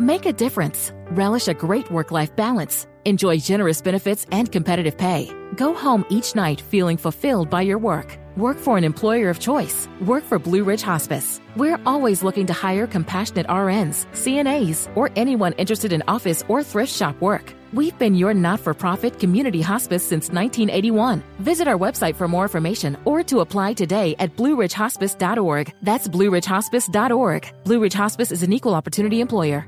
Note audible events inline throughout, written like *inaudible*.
Make a difference. Relish a great work life balance. Enjoy generous benefits and competitive pay. Go home each night feeling fulfilled by your work. Work for an employer of choice. Work for Blue Ridge Hospice. We're always looking to hire compassionate RNs, CNAs, or anyone interested in office or thrift shop work. We've been your not for profit community hospice since 1981. Visit our website for more information or to apply today at blueridgehospice.org. That's blueridgehospice.org. Blue Ridge Hospice is an equal opportunity employer.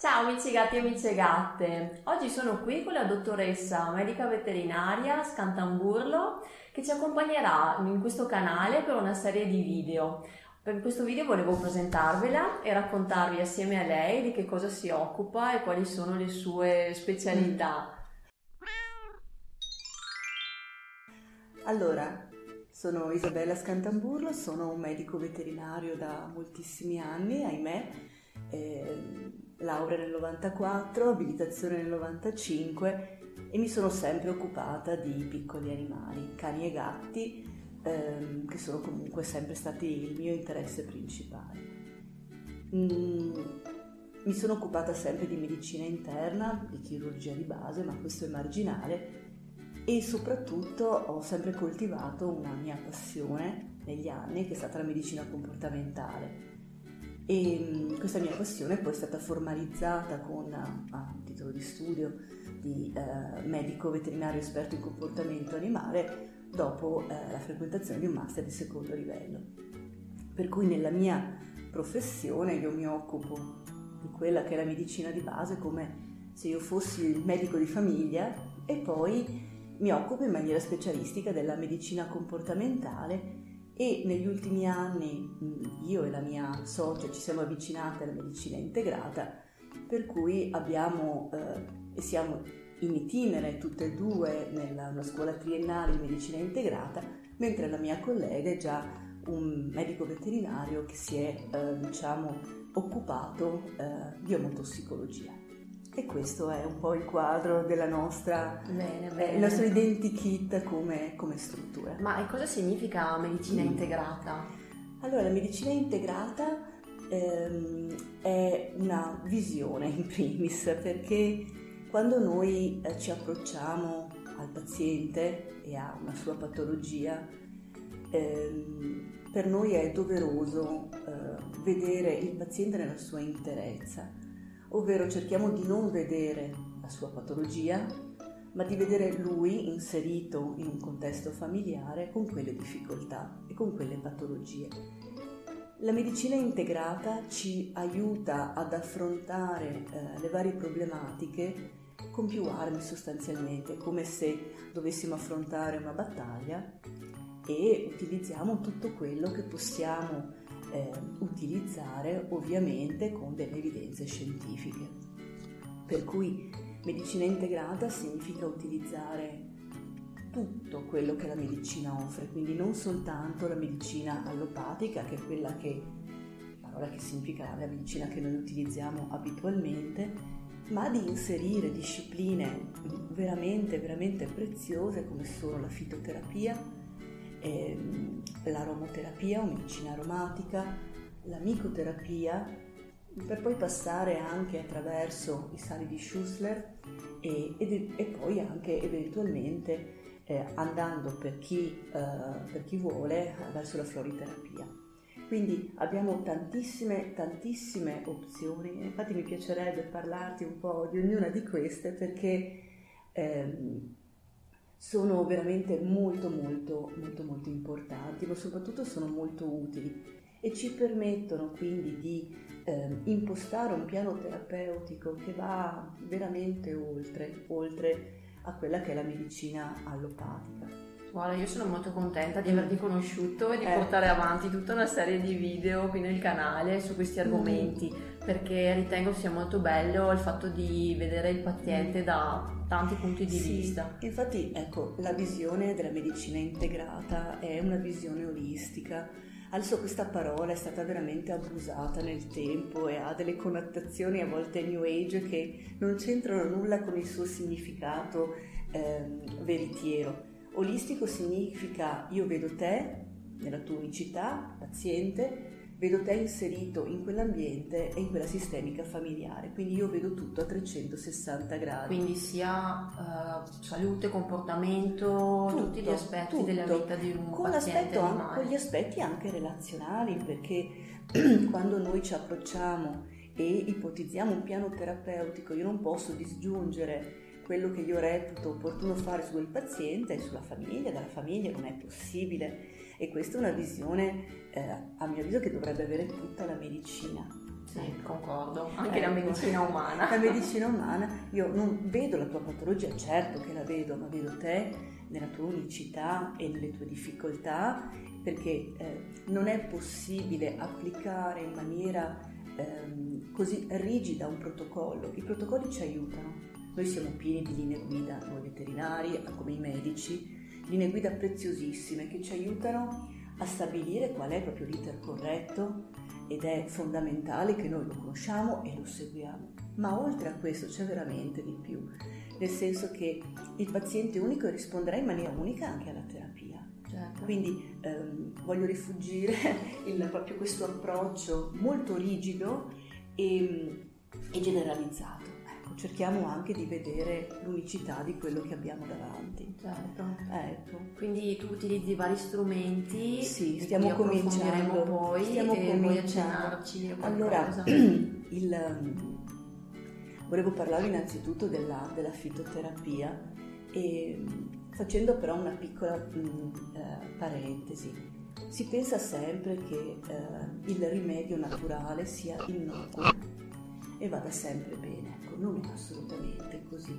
Ciao amici gatti e amiche gatte, oggi sono qui con la dottoressa medica veterinaria Scantamburlo che ci accompagnerà in questo canale per una serie di video. Per questo video volevo presentarvela e raccontarvi assieme a lei di che cosa si occupa e quali sono le sue specialità. Allora, sono Isabella Scantamburlo, sono un medico veterinario da moltissimi anni, ahimè. Eh, laurea nel 94, abilitazione nel 95 e mi sono sempre occupata di piccoli animali, cani e gatti, ehm, che sono comunque sempre stati il mio interesse principale. Mm, mi sono occupata sempre di medicina interna, di chirurgia di base, ma questo è marginale e soprattutto ho sempre coltivato una mia passione negli anni che è stata la medicina comportamentale e mm, questa mia passione poi è stata formalizzata con a titolo di studio di eh, medico veterinario esperto in comportamento animale dopo eh, la frequentazione di un master di secondo livello. Per cui nella mia professione io mi occupo di quella che è la medicina di base come se io fossi il medico di famiglia e poi mi occupo in maniera specialistica della medicina comportamentale e negli ultimi anni io e la mia socia ci siamo avvicinate alla medicina integrata, per cui abbiamo eh, siamo in itinere tutte e due nella una scuola triennale di medicina integrata, mentre la mia collega è già un medico veterinario che si è eh, diciamo, occupato eh, di omotossicologia. E questo è un po' il quadro della nostra, bene, eh, bene. il nostro identikit come, come struttura. Ma cosa significa medicina mm. integrata? Allora, la medicina integrata ehm, è una visione in primis, perché quando noi eh, ci approcciamo al paziente e a una sua patologia, ehm, per noi è doveroso eh, vedere il paziente nella sua interezza ovvero cerchiamo di non vedere la sua patologia, ma di vedere lui inserito in un contesto familiare con quelle difficoltà e con quelle patologie. La medicina integrata ci aiuta ad affrontare eh, le varie problematiche con più armi sostanzialmente, come se dovessimo affrontare una battaglia e utilizziamo tutto quello che possiamo eh, utilizzare ovviamente con delle evidenze scientifiche. Per cui medicina integrata significa utilizzare tutto quello che la medicina offre, quindi non soltanto la medicina allopatica, che è quella che, parola che significa la medicina che noi utilizziamo abitualmente, ma di inserire discipline veramente, veramente preziose come sono la fitoterapia, ehm, l'aromoterapia o medicina aromatica, la micoterapia, per poi passare anche attraverso i sali di Schussler e, e, e poi anche eventualmente eh, andando per chi, eh, per chi vuole verso la floriterapia. Quindi abbiamo tantissime, tantissime opzioni, infatti mi piacerebbe parlarti un po' di ognuna di queste perché ehm, sono veramente molto molto molto molto importanti, ma soprattutto sono molto utili e ci permettono quindi di eh, impostare un piano terapeutico che va veramente oltre, oltre a quella che è la medicina allopatica. Guarda, io sono molto contenta di averti conosciuto e di eh. portare avanti tutta una serie di video qui nel canale su questi argomenti, mm. Perché ritengo sia molto bello il fatto di vedere il paziente da tanti punti di sì, vista. Infatti, ecco, la visione della medicina integrata è una visione olistica. Adesso questa parola è stata veramente abusata nel tempo e ha delle connotazioni a volte new age che non c'entrano nulla con il suo significato ehm, veritiero. Olistico significa io vedo te nella tua unicità, paziente, vedo te inserito in quell'ambiente e in quella sistemica familiare, quindi io vedo tutto a 360 gradi. Quindi sia uh, salute, comportamento, tutto, tutti gli aspetti tutto. della vita di un con paziente Con gli aspetti anche relazionali, perché *clears throat* quando noi ci approcciamo e ipotizziamo un piano terapeutico, io non posso disgiungere quello che io reputo opportuno fare su quel paziente e sulla famiglia, dalla famiglia non è possibile e questa è una visione, eh, a mio avviso, che dovrebbe avere tutta la medicina. Sì, concordo. Anche eh, la medicina umana. La medicina umana, io non vedo la tua patologia, certo che la vedo, ma vedo te nella tua unicità e nelle tue difficoltà, perché eh, non è possibile applicare in maniera ehm, così rigida un protocollo. I protocolli ci aiutano. Noi siamo pieni di linee guida, noi veterinari, come i medici, linee guida preziosissime che ci aiutano a stabilire qual è proprio l'iter corretto ed è fondamentale che noi lo conosciamo e lo seguiamo. Ma oltre a questo c'è veramente di più, nel senso che il paziente unico risponderà in maniera unica anche alla terapia. Certo. Quindi ehm, voglio rifugire *laughs* il, proprio questo approccio molto rigido e, e generalizzato cerchiamo anche di vedere l'unicità di quello che abbiamo davanti. Certo. Ecco. Quindi tu utilizzi vari strumenti. Sì, stiamo cominciando. poi stiamo cominciando. Allora, *clears throat* il, volevo parlare innanzitutto della, della fitoterapia e facendo però una piccola mh, eh, parentesi. Si pensa sempre che eh, il rimedio naturale sia innocuo e vada sempre bene. Non è assolutamente così.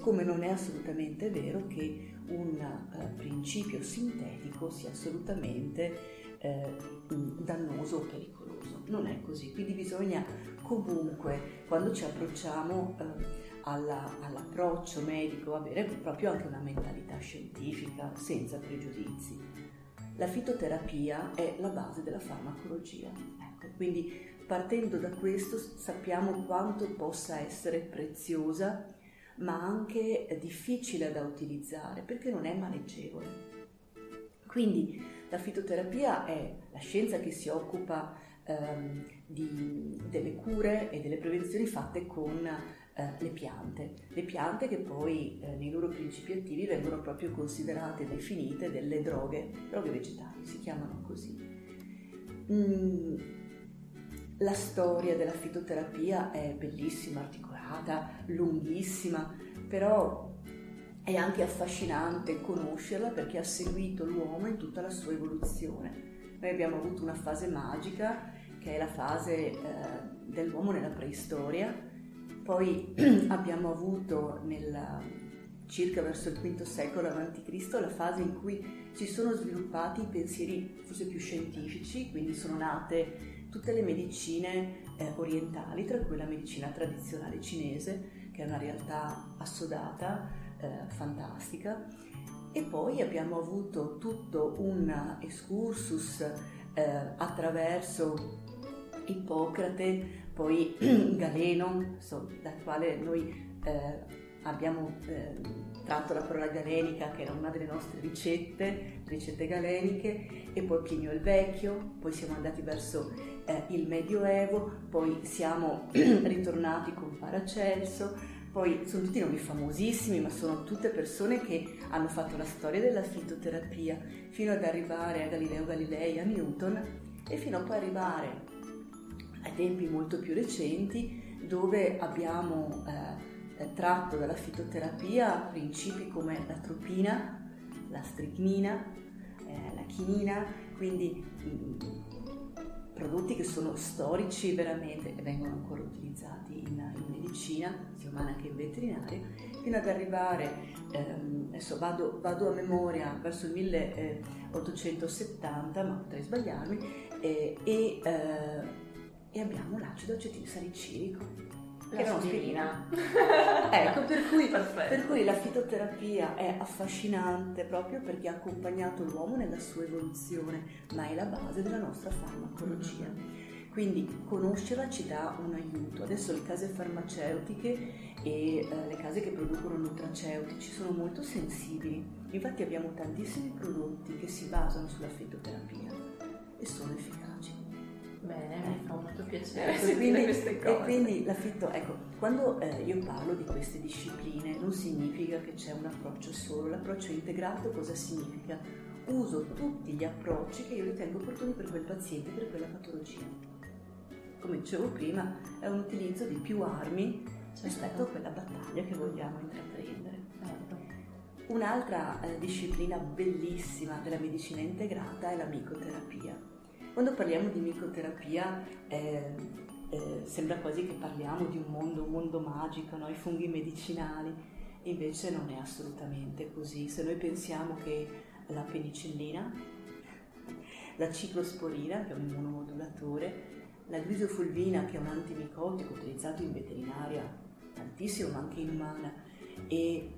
Come non è assolutamente vero che un uh, principio sintetico sia assolutamente eh, dannoso o pericoloso. Non è così. Quindi bisogna comunque, quando ci approcciamo eh, alla, all'approccio medico, avere proprio anche una mentalità scientifica senza pregiudizi. La fitoterapia è la base della farmacologia. Ecco, quindi Partendo da questo sappiamo quanto possa essere preziosa, ma anche difficile da utilizzare perché non è maneggevole. Quindi la fitoterapia è la scienza che si occupa ehm, di, delle cure e delle prevenzioni fatte con eh, le piante. Le piante che poi eh, nei loro principi attivi vengono proprio considerate e definite delle droghe, droghe vegetali, si chiamano così. Mm, la storia della fitoterapia è bellissima, articolata, lunghissima, però è anche affascinante conoscerla perché ha seguito l'uomo in tutta la sua evoluzione. Noi abbiamo avuto una fase magica che è la fase eh, dell'uomo nella preistoria, poi *clears throat* abbiamo avuto nel, circa verso il V secolo a.C. la fase in cui si sono sviluppati pensieri forse più scientifici, quindi sono nate tutte le medicine eh, orientali, tra cui la medicina tradizionale cinese, che è una realtà assodata, eh, fantastica. E poi abbiamo avuto tutto un excursus eh, attraverso Ippocrate, poi *clears throat* Galeno, so, dal quale noi eh, abbiamo eh, tratto la parola galenica che era una delle nostre ricette, ricette galeniche, e poi Plinio il Vecchio, poi siamo andati verso eh, il Medioevo, poi siamo *clears throat* ritornati con Paracelso, poi sono tutti nomi famosissimi, ma sono tutte persone che hanno fatto la storia della fitoterapia fino ad arrivare a Galileo Galilei, a Newton e fino a poi arrivare ai tempi molto più recenti dove abbiamo eh, tratto dalla fitoterapia principi come la tropina, la stricnina, eh, la chinina, quindi mh, mm, prodotti che sono storici veramente e vengono ancora utilizzati in, in medicina, sia umana che in veterinaria, fino ad arrivare, ehm, adesso vado, vado, a memoria, verso il 1870, ma potrei sbagliarmi, eh, e, eh, e abbiamo l'acido acetilsalicilico che non spirina. *laughs* ecco, per cui, per cui, la fitoterapia è affascinante proprio perché ha accompagnato l'uomo nella sua evoluzione, ma è la base della nostra farmacologia. Quindi conoscerla ci dà un aiuto. Adesso le case farmaceutiche e eh, le case che producono nutraceutici sono molto sensibili. Infatti abbiamo tantissimi prodotti che si basano sulla fitoterapia e sono efficaci. Bene, mi fa molto piacere ecco, quindi, queste cose. E quindi l'affitto, ecco, quando eh, io parlo di queste discipline non significa che c'è un approccio solo, l'approccio integrato cosa significa? Uso tutti gli approcci che io ritengo opportuni per quel paziente, per quella patologia. Come dicevo prima, è un utilizzo di più armi certo. rispetto a quella battaglia che vogliamo intraprendere. Certo. Un'altra eh, disciplina bellissima della medicina integrata è la micoterapia quando parliamo di micoterapia eh, eh, sembra quasi che parliamo di un mondo, un mondo magico, no? i funghi medicinali, invece non è assolutamente così. Se noi pensiamo che la penicillina, la ciclosporina, che è un immunomodulatore, la grisofulvina, che è un antimicotico utilizzato in veterinaria tantissimo, ma anche in umana, e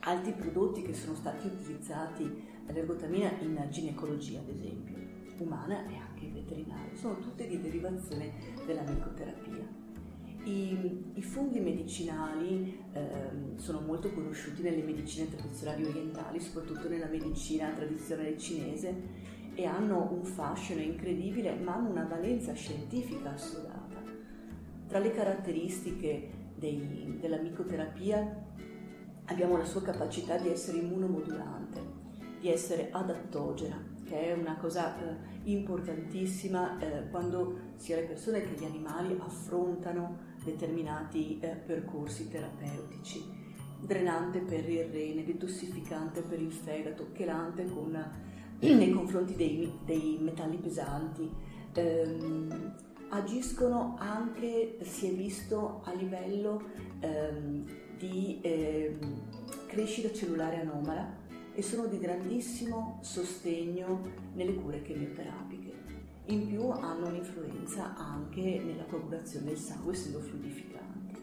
altri prodotti che sono stati utilizzati, l'ergotamina in ginecologia ad esempio, umana e anche veterinaria, sono tutte di derivazione della micoterapia. I, I, funghi medicinali eh, sono molto conosciuti nelle medicine tradizionali orientali, soprattutto nella medicina tradizionale cinese, e hanno un fascino incredibile, ma hanno una valenza scientifica assodata. Tra le caratteristiche dei, della micoterapia abbiamo la sua capacità di essere immunomodulante, di essere adattogena, che è una cosa eh, importantissima eh, quando sia le persone che gli animali affrontano determinati eh, percorsi terapeutici. Drenante per il rene, detossificante per il fegato, chelante con, *clears throat* nei confronti dei, dei metalli pesanti. Ehm, agiscono anche, si è visto, a livello ehm, di ehm, crescita cellulare anomala, e sono di grandissimo sostegno nelle cure chemioterapiche. In più hanno un'influenza anche nella coagulazione del sangue essendo fluidificanti.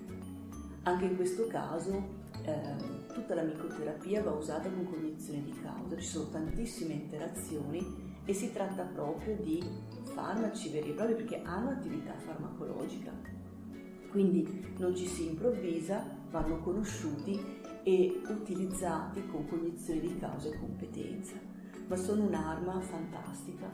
Anche in questo caso eh, tutta la micoterapia va usata con cognizione di causa, ci sono tantissime interazioni e si tratta proprio di farmaci veri e propri perché hanno attività farmacologica. Quindi non ci si improvvisa, vanno conosciuti e utilizzati con cognizione di causa e competenza, ma sono un'arma fantastica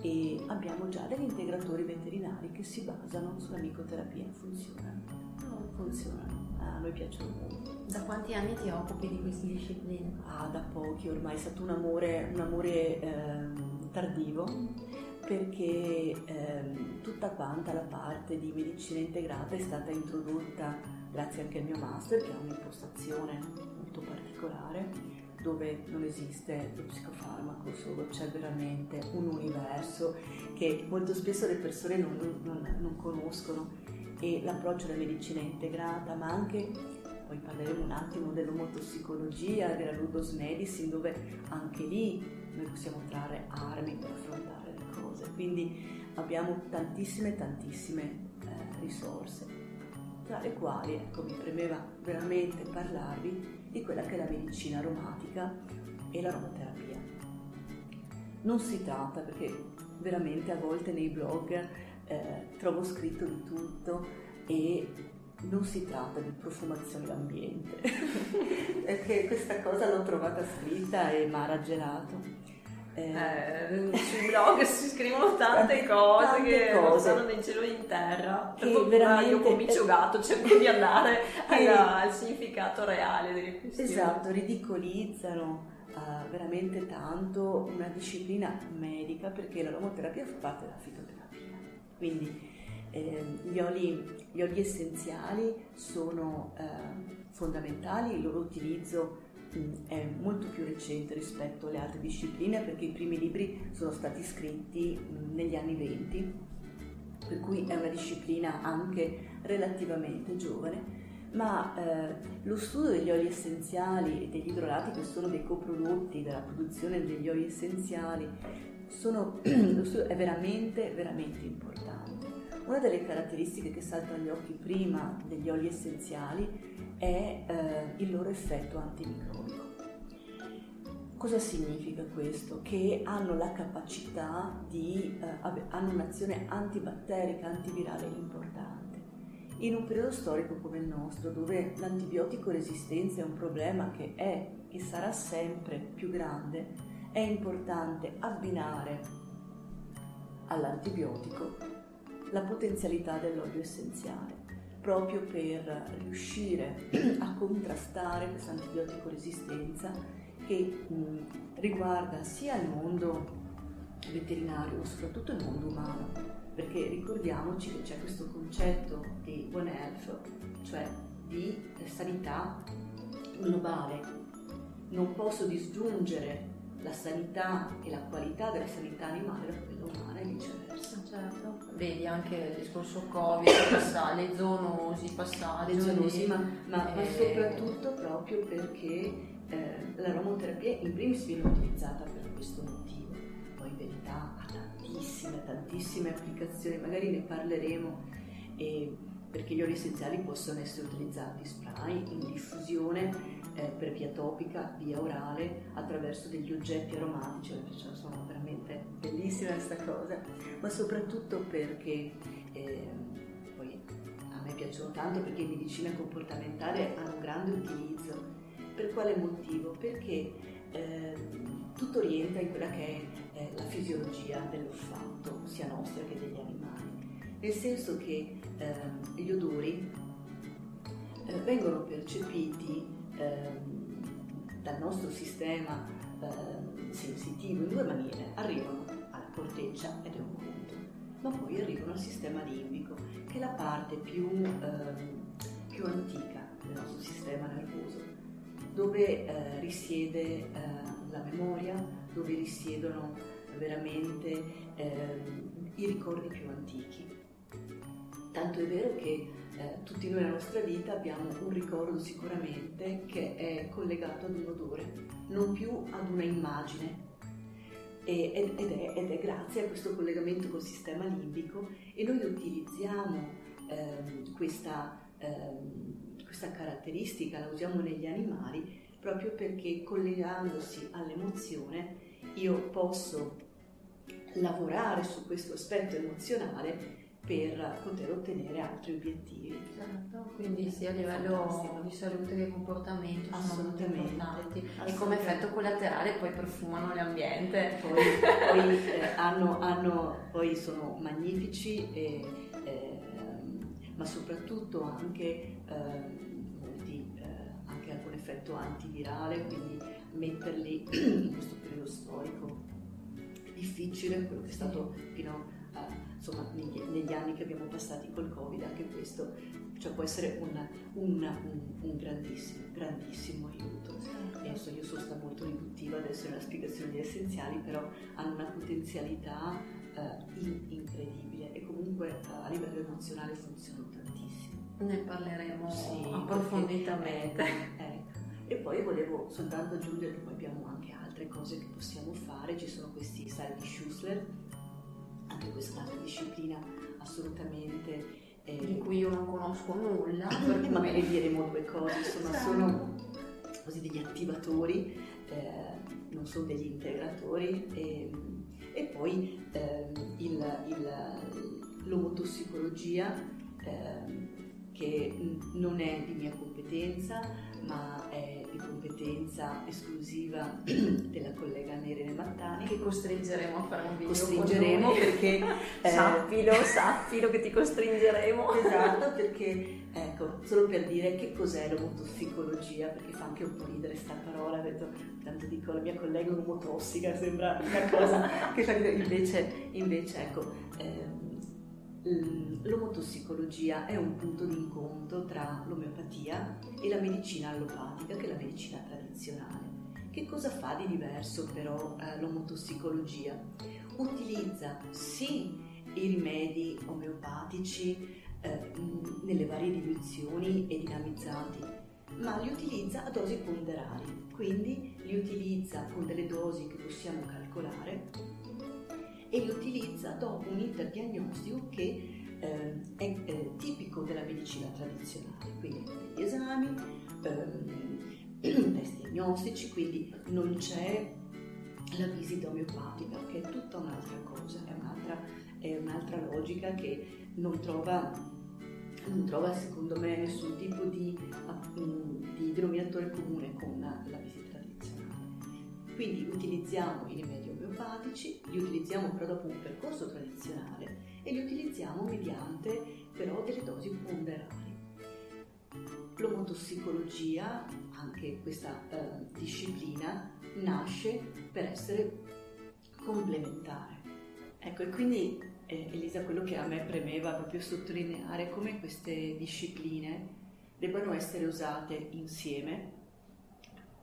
e abbiamo già degli integratori veterinari che si basano sulla micoterapia e funzionano. Funzionano, a noi piacciono molto. Da quanti anni ti occupi di queste discipline? Ah, da pochi, ormai è stato un amore, un amore eh, tardivo perché eh, tutta quanta la parte di medicina integrata è stata introdotta grazie anche al mio master che ha un'impostazione molto particolare dove non esiste lo psicofarmaco solo, c'è veramente un universo che molto spesso le persone non, non, non conoscono. E l'approccio alla medicina integrata ma anche poi parleremo un attimo dell'omotossicologia, della ludus medicine dove anche lì noi possiamo trarre armi per affrontare cose, quindi abbiamo tantissime, tantissime eh, risorse, tra le quali ecco, mi premeva veramente parlarvi di quella che è la medicina aromatica e l'aromaterapia. Non si tratta, perché veramente a volte nei blog eh, trovo scritto di tutto e non si tratta di profumazione d'ambiente, *laughs* perché questa cosa l'ho trovata scritta e mi ha raggelato eh, *laughs* sui blog si scrivono tante cose tante che cose. stanno in cielo né in terra. Che per veramente... io come giocato cerco di andare *laughs* alla, al significato reale delle questioni. Esatto, ridicolizzano uh, veramente tanto una disciplina medica perché l'aromoterapia fa parte della fitoterapia. Quindi eh, gli, oli, gli, oli, essenziali sono eh, fondamentali, il loro utilizzo è molto più recente rispetto alle altre discipline perché i primi libri sono stati scritti negli anni 20, per cui è una disciplina anche relativamente giovane, ma eh, lo studio degli oli essenziali e degli idrolati che sono dei coprodotti della produzione degli oli essenziali sono, *clears throat* è veramente, veramente importante. Una delle caratteristiche che salta agli occhi prima degli oli essenziali è eh, il loro effetto antimicrobico. Cosa significa questo? Che hanno la capacità di, eh, hanno un'azione antibatterica, antivirale importante. In un periodo storico come il nostro, dove l'antibiotico resistenza è un problema che è e sarà sempre più grande, è importante abbinare all'antibiotico la potenzialità dell'olio essenziale, proprio per riuscire a contrastare questa antibiotico resistenza che riguarda sia il mondo veterinario ma soprattutto il mondo umano, perché ricordiamoci che c'è questo concetto di One Health, cioè di sanità globale. Non posso disgiungere la sanità e la qualità della sanità animale da quella umana e viceversa. Certo, vedi anche il discorso Covid, le zoonosi, passaggi. Le zoonosi, ma, ma, ma, soprattutto proprio perché eh, l'aromoterapia in primis viene utilizzata per questo motivo, poi in verità ha tantissime, tantissime applicazioni, magari ne parleremo. E perché gli oli essenziali possono essere utilizzati spray in diffusione eh, per via topica, via orale, attraverso degli oggetti aromatici, cioè sono veramente bellissima questa cosa, ma soprattutto perché eh, poi a me piacciono tanto perché in medicina comportamentale hanno un grande utilizzo. Per quale motivo? Perché eh, tutto rientra in quella che è eh, la fisiologia dell'olfatto, sia nostra che degli animali, nel senso che ehm, gli odori eh, vengono percepiti dal nostro sistema ehm, sensitivo in due maniere. Arrivano alla corteccia ed è un punto, ma poi arrivano al sistema limbico, che è la parte più, ehm, più antica del nostro sistema nervoso, dove eh, risiede eh, la memoria, dove risiedono veramente i ricordi più antichi. Tanto è vero che eh, tutti noi nella nostra vita abbiamo un ricordo sicuramente che è collegato ad un odore, non più ad una immagine. E, ed, è, ed, è, grazie a questo collegamento col sistema limbico e noi utilizziamo eh, questa, eh, questa caratteristica, la usiamo negli animali proprio perché collegandosi all'emozione io posso lavorare su questo aspetto emozionale per poter ottenere altri obiettivi. Certo, quindi sia a livello di salute che comportamento sono molto importanti. E come effetto collaterale poi profumano l'ambiente. Poi, poi, eh, hanno, hanno, poi sono magnifici, e, eh, ma soprattutto anche, eh, molti, anche alcun effetto antivirale, quindi metterli *clears throat* in questo periodo storico difficile, quello che è stato fino a insomma negli, negli, anni che abbiamo passati col Covid, anche questo cioè può essere una, una, un, un, grandissimo, grandissimo aiuto. Adesso io sono stata molto riduttiva adesso nella spiegazione degli essenziali, però hanno una potenzialità uh, in, incredibile e comunque uh, a livello emozionale funzionano tantissimo. Ne parleremo sì, approfonditamente. Perché, ecco. E poi volevo soltanto aggiungere che poi abbiamo anche altre cose che possiamo fare, ci sono questi sali di Schussler anche questa disciplina assolutamente... Eh, di cui io non conosco nulla. *clears throat* Perché magari diremo due cose, insomma certo. sono così degli attivatori, eh, non sono degli integratori e, e poi eh, il, il, l'omotossicologia ehm, che non è di mia competenza ma è di competenza esclusiva *clears throat* della collega Nerene Mattani. Che costringeremo a fare un video. Costringeremo perché... *laughs* Eh, sappilo, sappilo che ti costringeremo. Esatto, *laughs* perché, ecco, solo per dire che cos'è l'omotossicologia, perché fa anche un po' ridere sta parola, detto, tanto dico la mia collega omotossica, sembra una cosa *laughs* che fa invece, invece ecco... Eh, l'omotossicologia è un punto di incontro l'omeopatia e la medicina allopatica, che è la medicina tradizionale. Che cosa fa di diverso però eh, l'omotossicologia? Utilizza sì i rimedi omeopatici eh, nelle varie diluizioni e dinamizzati, ma li utilizza a dosi ponderali, quindi li utilizza con delle dosi che possiamo calcolare e li utilizza dopo un interdiagnostico che eh, è eh, tipico della medicina tradizionale, quindi degli esami, ehm, *clears throat* test diagnostici, quindi non c'è la visita omeopatica che è tutta un'altra cosa, è un'altra, è un'altra logica che non trova, non trova secondo me nessun tipo di, di denominatore comune con la visita quindi utilizziamo i rimedi omeopatici, li utilizziamo però dopo un percorso tradizionale e li utilizziamo mediante però delle dosi ponderali. L'omotossicologia, anche questa eh, disciplina, nasce per essere complementare. Ecco, e quindi eh, Elisa, quello che a me premeva proprio sottolineare come queste discipline debbano essere usate insieme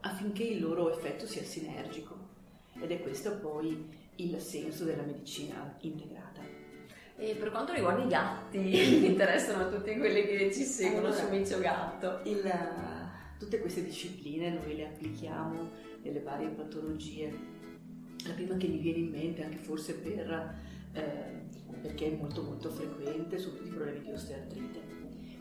affinché il loro effetto sia sinergico. Ed è questo poi il senso della medicina integrata. E per quanto riguarda i gatti, *laughs* mi interessano tutti quelli che ci seguono allora, su Micio Gatto. Il, tutte queste discipline noi le applichiamo nelle varie patologie. La prima che mi viene in mente, anche forse per, eh, perché è molto molto frequente, sono tutti i problemi di osteoartrite.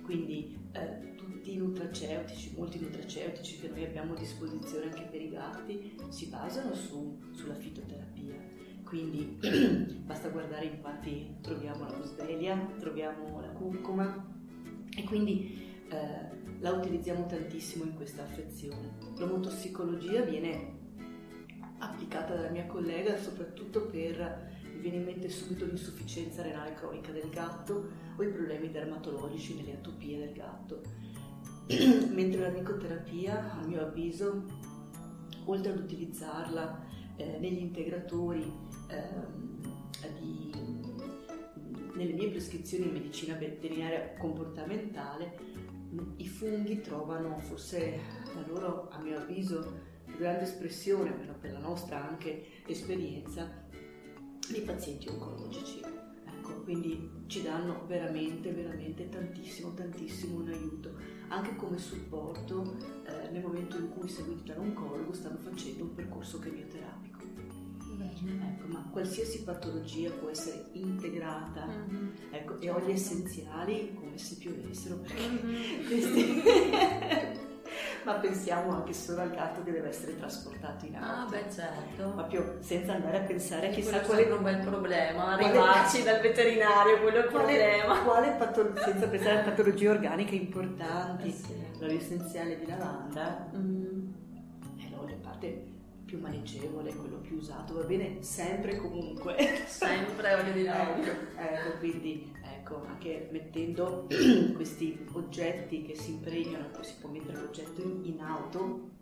Quindi eh, tutti i nutraceutici, molti nutraceutici che noi abbiamo a disposizione anche per i gatti, si basano su, sulla fitoterapia quindi *clears throat* basta guardare infatti troviamo la boswellia, troviamo la curcuma e quindi eh, la utilizziamo tantissimo in questa affezione. L'omotossicologia viene applicata dalla mia collega soprattutto per mi viene in mente subito l'insufficienza renale cronica del gatto o i problemi dermatologici nelle atopie del gatto. *clears throat* Mentre la micoterapia, a mio avviso, oltre ad utilizzarla eh, negli integratori Ehm, di, nelle mie prescrizioni in medicina veterinaria comportamentale i funghi trovano forse la loro, a mio avviso, grande espressione, almeno per la nostra anche esperienza, nei pazienti oncologici. Ecco, quindi ci danno veramente, veramente tantissimo, tantissimo un aiuto, anche come supporto eh, nel momento in cui seguiti dall'oncologo stanno facendo un percorso chemioterapico. Ecco, ma qualsiasi patologia può essere integrata mm-hmm. ecco, e oli essenziali come se piovessero perché mm-hmm. questi... *laughs* ma pensiamo anche solo al gatto che deve essere trasportato in ah, auto. Ah, beh, certo. Più senza andare a pensare a chissà quale... è un bel problema, arrivarci quale... dal veterinario, quello è il problema. Quale patolo... senza pensare a patologie organiche importanti, eh sì. l'olio essenziale di lavanda, mm. è l'olio a parte più maneggevole, quello più usato, va bene sempre e comunque. Sempre olio di lavanda. *laughs* ecco, ecco, quindi ecco, anche mettendo *clears throat* questi oggetti che si impregnano, poi si può mettere l'oggetto in, in auto.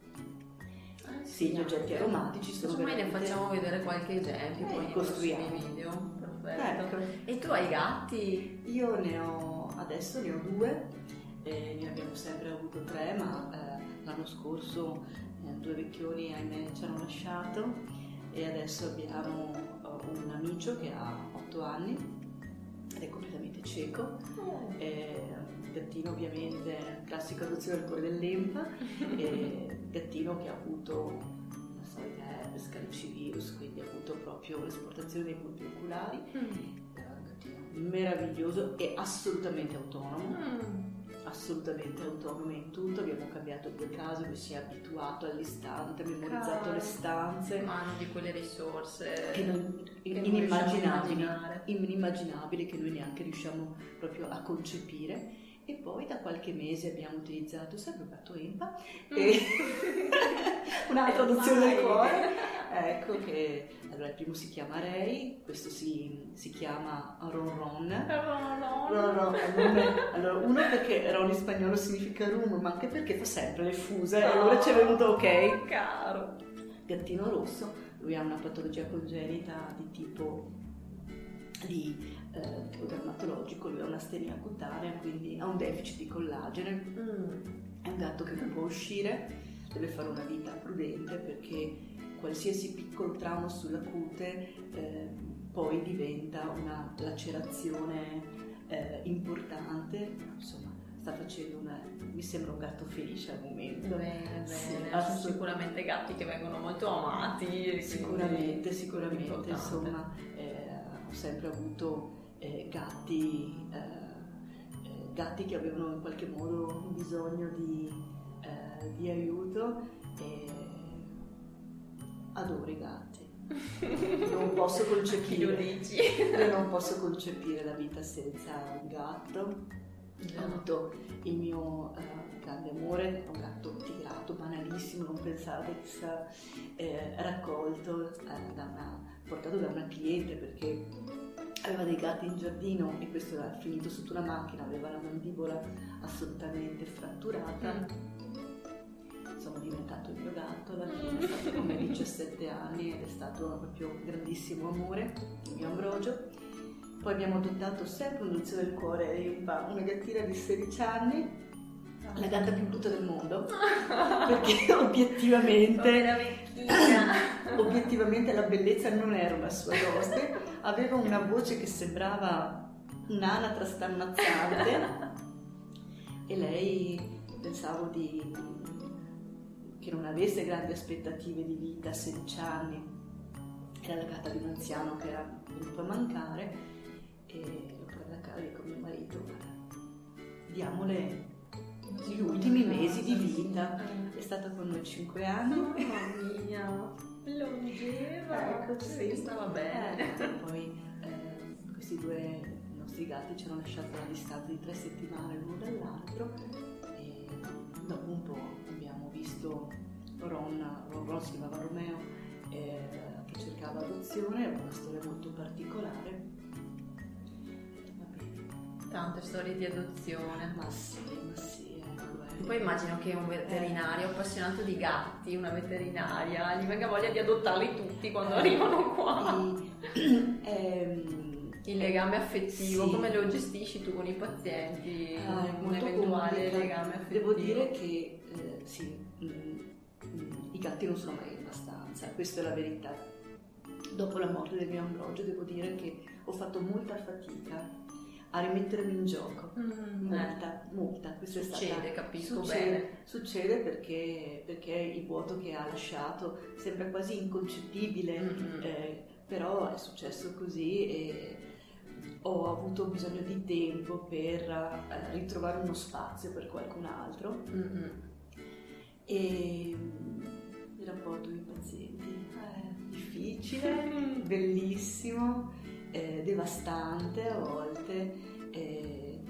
Ah, sì, gli oggetti aromatici sono veramente... ne facciamo vedere qualche esempio, eh, poi costruiamo video. Perfetto. Ecco. E tu hai gatti? Io ne ho, adesso ne ho due, eh, ne abbiamo sempre avuto tre, ma eh, l'anno scorso eh, due vecchioni ahimè ci hanno lasciato e adesso abbiamo uh, un amico che ha 8 anni ed è completamente cieco. Oh. E, gattino ovviamente, classica adozione del cuore dell'Empa, e gattino che ha avuto la solita herpes, calicivirus, quindi ha avuto proprio l'esportazione dei punti oculari. Mm. gattino meraviglioso e assolutamente autonomo. Mm assolutamente autonome in tutto, abbiamo cambiato due case, lui si è abituato all'istante, ha memorizzato Caro. le stanze. Ma hanno di quelle risorse che non, che inimmaginabili, inimmaginabili che noi neanche riusciamo proprio a concepire e poi da qualche mese abbiamo utilizzato sempre Gatto Empa mm. e *laughs* una traduzione del cuore. Ecco che allora il primo si chiama Ray questo si, si chiama Ron Ron. Ron Ron allora uno perché Ron in spagnolo significa rum ma anche perché fa sempre le fuse e allora ci è venuto ok. caro. Gattino rosso lui ha una patologia congenita di tipo di eh, tipo dermatologico, lui ha un'astenia cutanea, quindi ha un deficit di collagene. Mm. È un gatto che non può uscire, deve fare una vita prudente perché qualsiasi piccolo trauma sulla cute eh, poi diventa una lacerazione eh, importante, insomma sta facendo una mi sembra un gatto felice al momento bene bene sì, sono sicuramente gatti che vengono molto amati sicuramente sicuramente insomma eh, ho sempre avuto eh, gatti, eh, eh, gatti che avevano in qualche modo bisogno di, eh, di aiuto e adoro i gatti. non posso concepire. *laughs* Io non posso concepire la vita senza un gatto. Ho avuto il mio uh, grande amore, un gatto tigrato, banalissimo, non pensate che sia eh, raccolto, eh, da una, portato da una cliente perché aveva dei gatti in giardino e questo era finito sotto una macchina, aveva la mandibola assolutamente fratturata. Mm. Sono diventato il mio gatto, alla fine è stato come 17 anni ed è stato proprio grandissimo amore, il mio Ambrogio. Poi abbiamo adottato sempre un Luzio del cuore, una gattina di 16 anni, la gatta più brutta del mondo, *laughs* perché obiettivamente, obiettivamente la bellezza non era una sua dote, aveva una voce che sembrava un'anatra stammazzante *laughs* e lei pensavo di, che non avesse grandi aspettative di vita a 16 anni, era la gatta di un anziano che era venuto a mancare e l'ho presa a casa con mio marito, diamole gli ultimi mesi di vita. È stata con noi 5 anni. Mamma mia, longeva. Ecco, sì. Stava bene. Eh, poi eh, questi due nostri gatti ci hanno lasciato una distanza di tre settimane l'uno dall'altro e dopo un po' abbiamo visto Ron, Ron, Ron si chiamava Romeo, eh, che cercava adozione, era una storia molto particolare. Tante storie di adozione. Ma sì, ma sì poi immagino che un veterinario appassionato di gatti, una veterinaria, gli venga voglia di adottarli tutti quando arrivano qua. ehm, il legame affettivo, sì. come lo gestisci tu con i pazienti? Ah, un eventuale complica. legame affettivo? Devo dire che eh, sì, mh, mm, mh, i gatti non sono mai abbastanza, questa è la verità. Dopo la morte del mio Ambrogio devo dire che ho fatto molta fatica a rimettermi in gioco. Mm, molta, molta. Questo succede, stata, capisco succede, bene. Succede perché, perché, il vuoto che ha lasciato sembra quasi inconcepibile, mm-hmm. eh, però è successo così e ho avuto bisogno di tempo per eh, ritrovare uno spazio per qualcun altro. Mm-hmm. E il rapporto con i pazienti è difficile, bellissimo eh, devastante a volte, eh,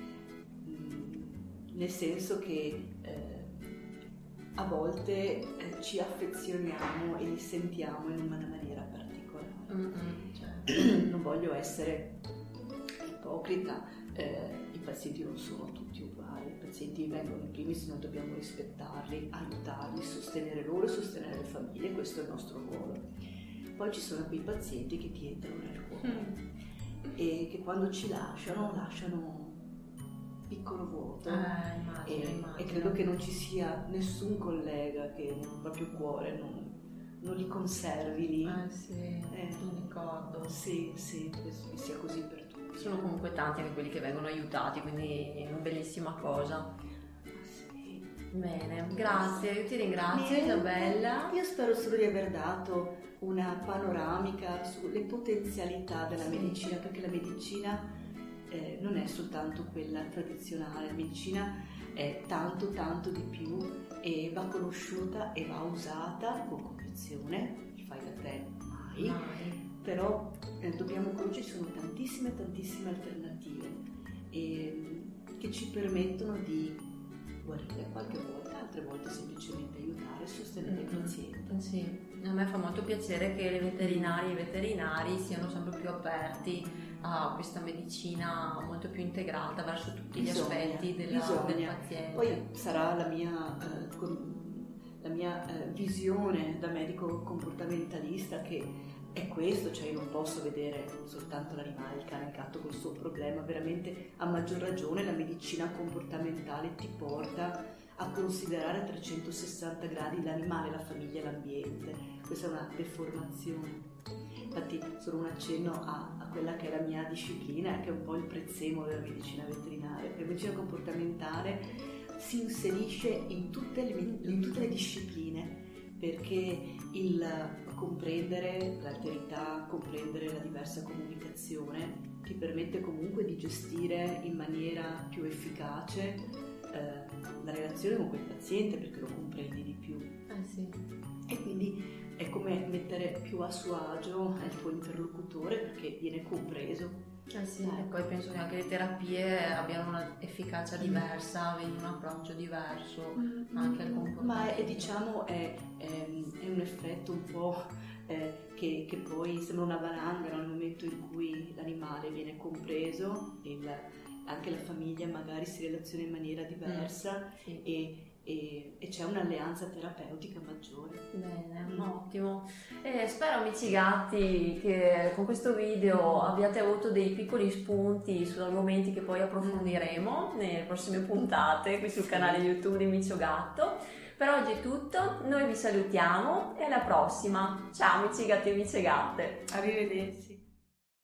nel senso che eh, a volte eh, ci affezioniamo e li sentiamo in una maniera particolare. Mm-hmm, certo. *clears throat* Non voglio essere ipocrita, eh, i pazienti non sono tutti uguali, i pazienti vengono in primis, noi dobbiamo rispettarli, aiutarli, sostenere loro e sostenere le famiglie, questo è il nostro ruolo. Poi ci sono quei pazienti che ti entrano nel cuore. Mm e che quando ci lasciano lasciano un piccolo vuoto eh, immagino, e, immagino. e, credo che non ci sia nessun collega che nel proprio cuore non, non li conservi lì. Eh sì, eh, mi ricordo. Sì, sì, penso che sia così per tutti. Sono comunque tanti anche quelli che vengono aiutati, quindi è una bellissima cosa. Bene, grazie, io ti ringrazio Bene. Isabella. Io spero solo di aver dato una panoramica sulle potenzialità della medicina, perché la medicina eh, non è soltanto quella tradizionale, la medicina è tanto tanto di più e va conosciuta e va usata con convinzione, il fai da te mai, mai. però eh, dobbiamo conoscere, ci sono tantissime tantissime alternative e, che ci permettono di qualche volta, altre volte semplicemente aiutare e sostenere mm-hmm. il paziente. Sì, a me fa molto piacere che le veterinarie e i veterinari siano sempre più aperti a questa medicina molto più integrata verso tutti bisogna, gli aspetti della, del paziente. Poi sarà la mia, eh, la mia eh, visione da medico comportamentalista che è questo, cioè io non posso vedere soltanto l'animale, il cane, il gatto col suo problema, veramente a maggior ragione la medicina comportamentale ti porta a considerare a 360 gradi l'animale, la famiglia e l'ambiente. Questa è una deformazione. Infatti solo un accenno a, a, quella che è la mia disciplina, che è un po' il prezzemolo della medicina veterinaria. La medicina comportamentale si inserisce in tutte le, in tutte le discipline perché il comprendere l'alterità, comprendere la diversa comunicazione ti permette comunque di gestire in maniera più efficace eh, la relazione con quel paziente perché lo comprendi di più. Eh sì. E quindi è come mettere più a suo agio il tuo interlocutore perché viene compreso Eh sì, e poi penso che anche le terapie abbiano un'efficacia diversa, avendo un approccio diverso Mm, anche al comportamento. Ma è, diciamo è, è, è un effetto un po' eh, che, che poi sembra una valanga nel momento in cui l'animale viene compreso, il, anche la famiglia magari si relaziona in maniera diversa Sì. e, e- e c'è un'alleanza terapeutica maggiore. Bene, Mm. ottimo. E spero amici gatti che con questo video abbiate avuto dei piccoli spunti su argomenti che poi approfondiremo nelle prossime puntate qui sul canale YouTube di Micio Gatto. Per oggi è tutto, noi vi salutiamo e alla prossima. Ciao amici gatti e amici gatte. Arrivederci.